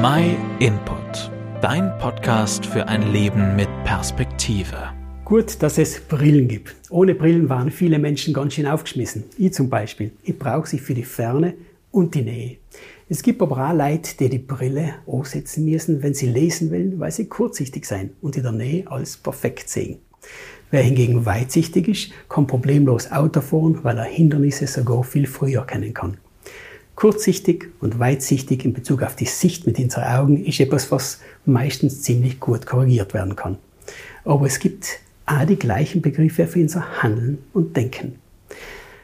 My Input, dein Podcast für ein Leben mit Perspektive. Gut, dass es Brillen gibt. Ohne Brillen waren viele Menschen ganz schön aufgeschmissen. Ich zum Beispiel. Ich brauche sie für die Ferne und die Nähe. Es gibt aber auch Leute, die die Brille aufsetzen müssen, wenn sie lesen wollen, weil sie kurzsichtig sein und in der Nähe alles perfekt sehen. Wer hingegen weitsichtig ist, kann problemlos Auto fahren, weil er Hindernisse sogar viel früher kennen kann. Kurzsichtig und weitsichtig in Bezug auf die Sicht mit unseren Augen ist etwas, was meistens ziemlich gut korrigiert werden kann. Aber es gibt auch die gleichen Begriffe für unser Handeln und Denken.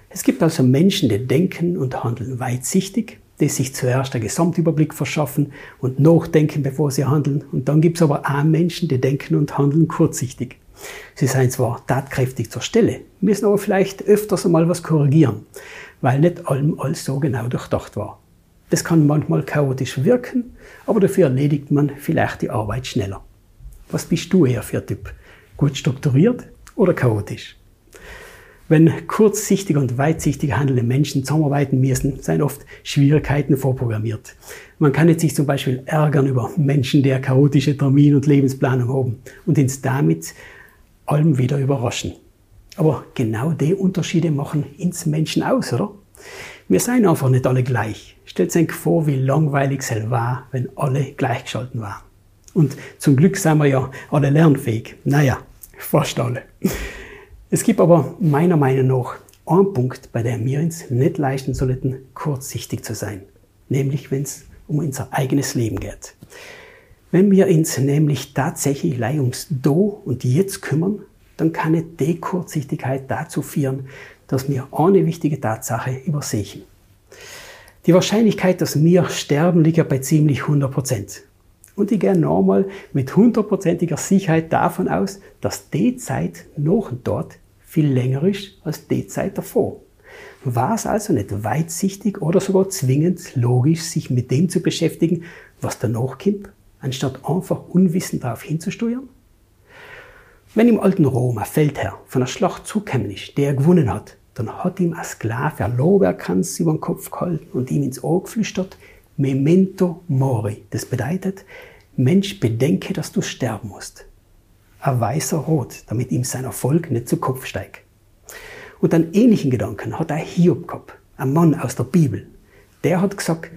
Es gibt also Menschen, die denken und handeln weitsichtig, die sich zuerst einen Gesamtüberblick verschaffen und nachdenken, bevor sie handeln. Und dann gibt es aber auch Menschen, die denken und handeln kurzsichtig. Sie seien zwar tatkräftig zur Stelle, müssen aber vielleicht öfters einmal was korrigieren weil nicht allem alles so genau durchdacht war. Das kann manchmal chaotisch wirken, aber dafür erledigt man vielleicht die Arbeit schneller. Was bist du eher für Typ? Gut strukturiert oder chaotisch? Wenn kurzsichtig und weitsichtig handelnde Menschen zusammenarbeiten müssen, sind oft Schwierigkeiten vorprogrammiert. Man kann jetzt sich zum Beispiel ärgern über Menschen, die chaotische Termin- und Lebensplanung haben und uns damit allem wieder überraschen. Aber genau die Unterschiede machen uns Menschen aus, oder? Wir seien einfach nicht alle gleich. Stellt euch vor, wie langweilig es war, wenn alle gleichgeschalten waren. Und zum Glück sind wir ja alle lernfähig. Naja, fast alle. Es gibt aber meiner Meinung nach einen Punkt, bei dem wir uns nicht leisten sollten, kurzsichtig zu sein. Nämlich, wenn es um unser eigenes Leben geht. Wenn wir uns nämlich tatsächlich ums Do und Jetzt kümmern, dann kann die Kurzsichtigkeit dazu führen, dass wir eine wichtige Tatsache übersehen. Die Wahrscheinlichkeit, dass wir sterben, liegt ja bei ziemlich 100 Prozent. Und ich gehe normal mit hundertprozentiger Sicherheit davon aus, dass die Zeit noch dort viel länger ist als die Zeit davor. War es also nicht weitsichtig oder sogar zwingend logisch, sich mit dem zu beschäftigen, was danach kommt, anstatt einfach unwissend darauf hinzusteuern? Wenn im alten Rom ein Feldherr von einer Schlacht zugekommen ist, der er gewonnen hat, dann hat ihm ein Sklave ein Lorbeerkranz über den Kopf gehalten und ihm ins Ohr geflüstert, Memento Mori. Das bedeutet, Mensch, bedenke, dass du sterben musst. Ein weißer Rot, damit ihm sein Erfolg nicht zu Kopf steigt. Und einen ähnlichen Gedanken hat er Hiob gehabt, ein Mann aus der Bibel. Der hat gesagt,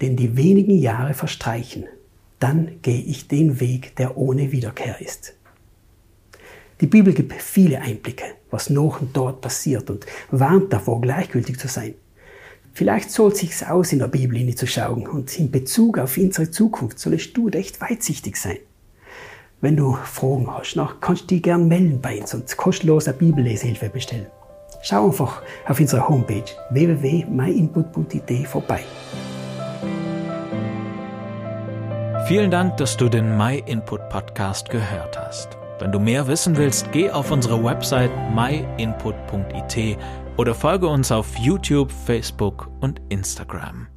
denn die wenigen Jahre verstreichen, dann gehe ich den Weg, der ohne Wiederkehr ist. Die Bibel gibt viele Einblicke, was noch und dort passiert und warnt davor, gleichgültig zu sein. Vielleicht soll es sich aus, in der Bibel hineinzuschauen und in Bezug auf unsere Zukunft sollst du echt weitsichtig sein. Wenn du Fragen hast, noch, kannst du dich gerne melden bei uns und kostenlos eine Bibellesehilfe bestellen. Schau einfach auf unserer Homepage www.myinput.it vorbei. Vielen Dank, dass du den MyInput Podcast gehört hast. Wenn du mehr wissen willst, geh auf unsere Website myinput.it oder folge uns auf YouTube, Facebook und Instagram.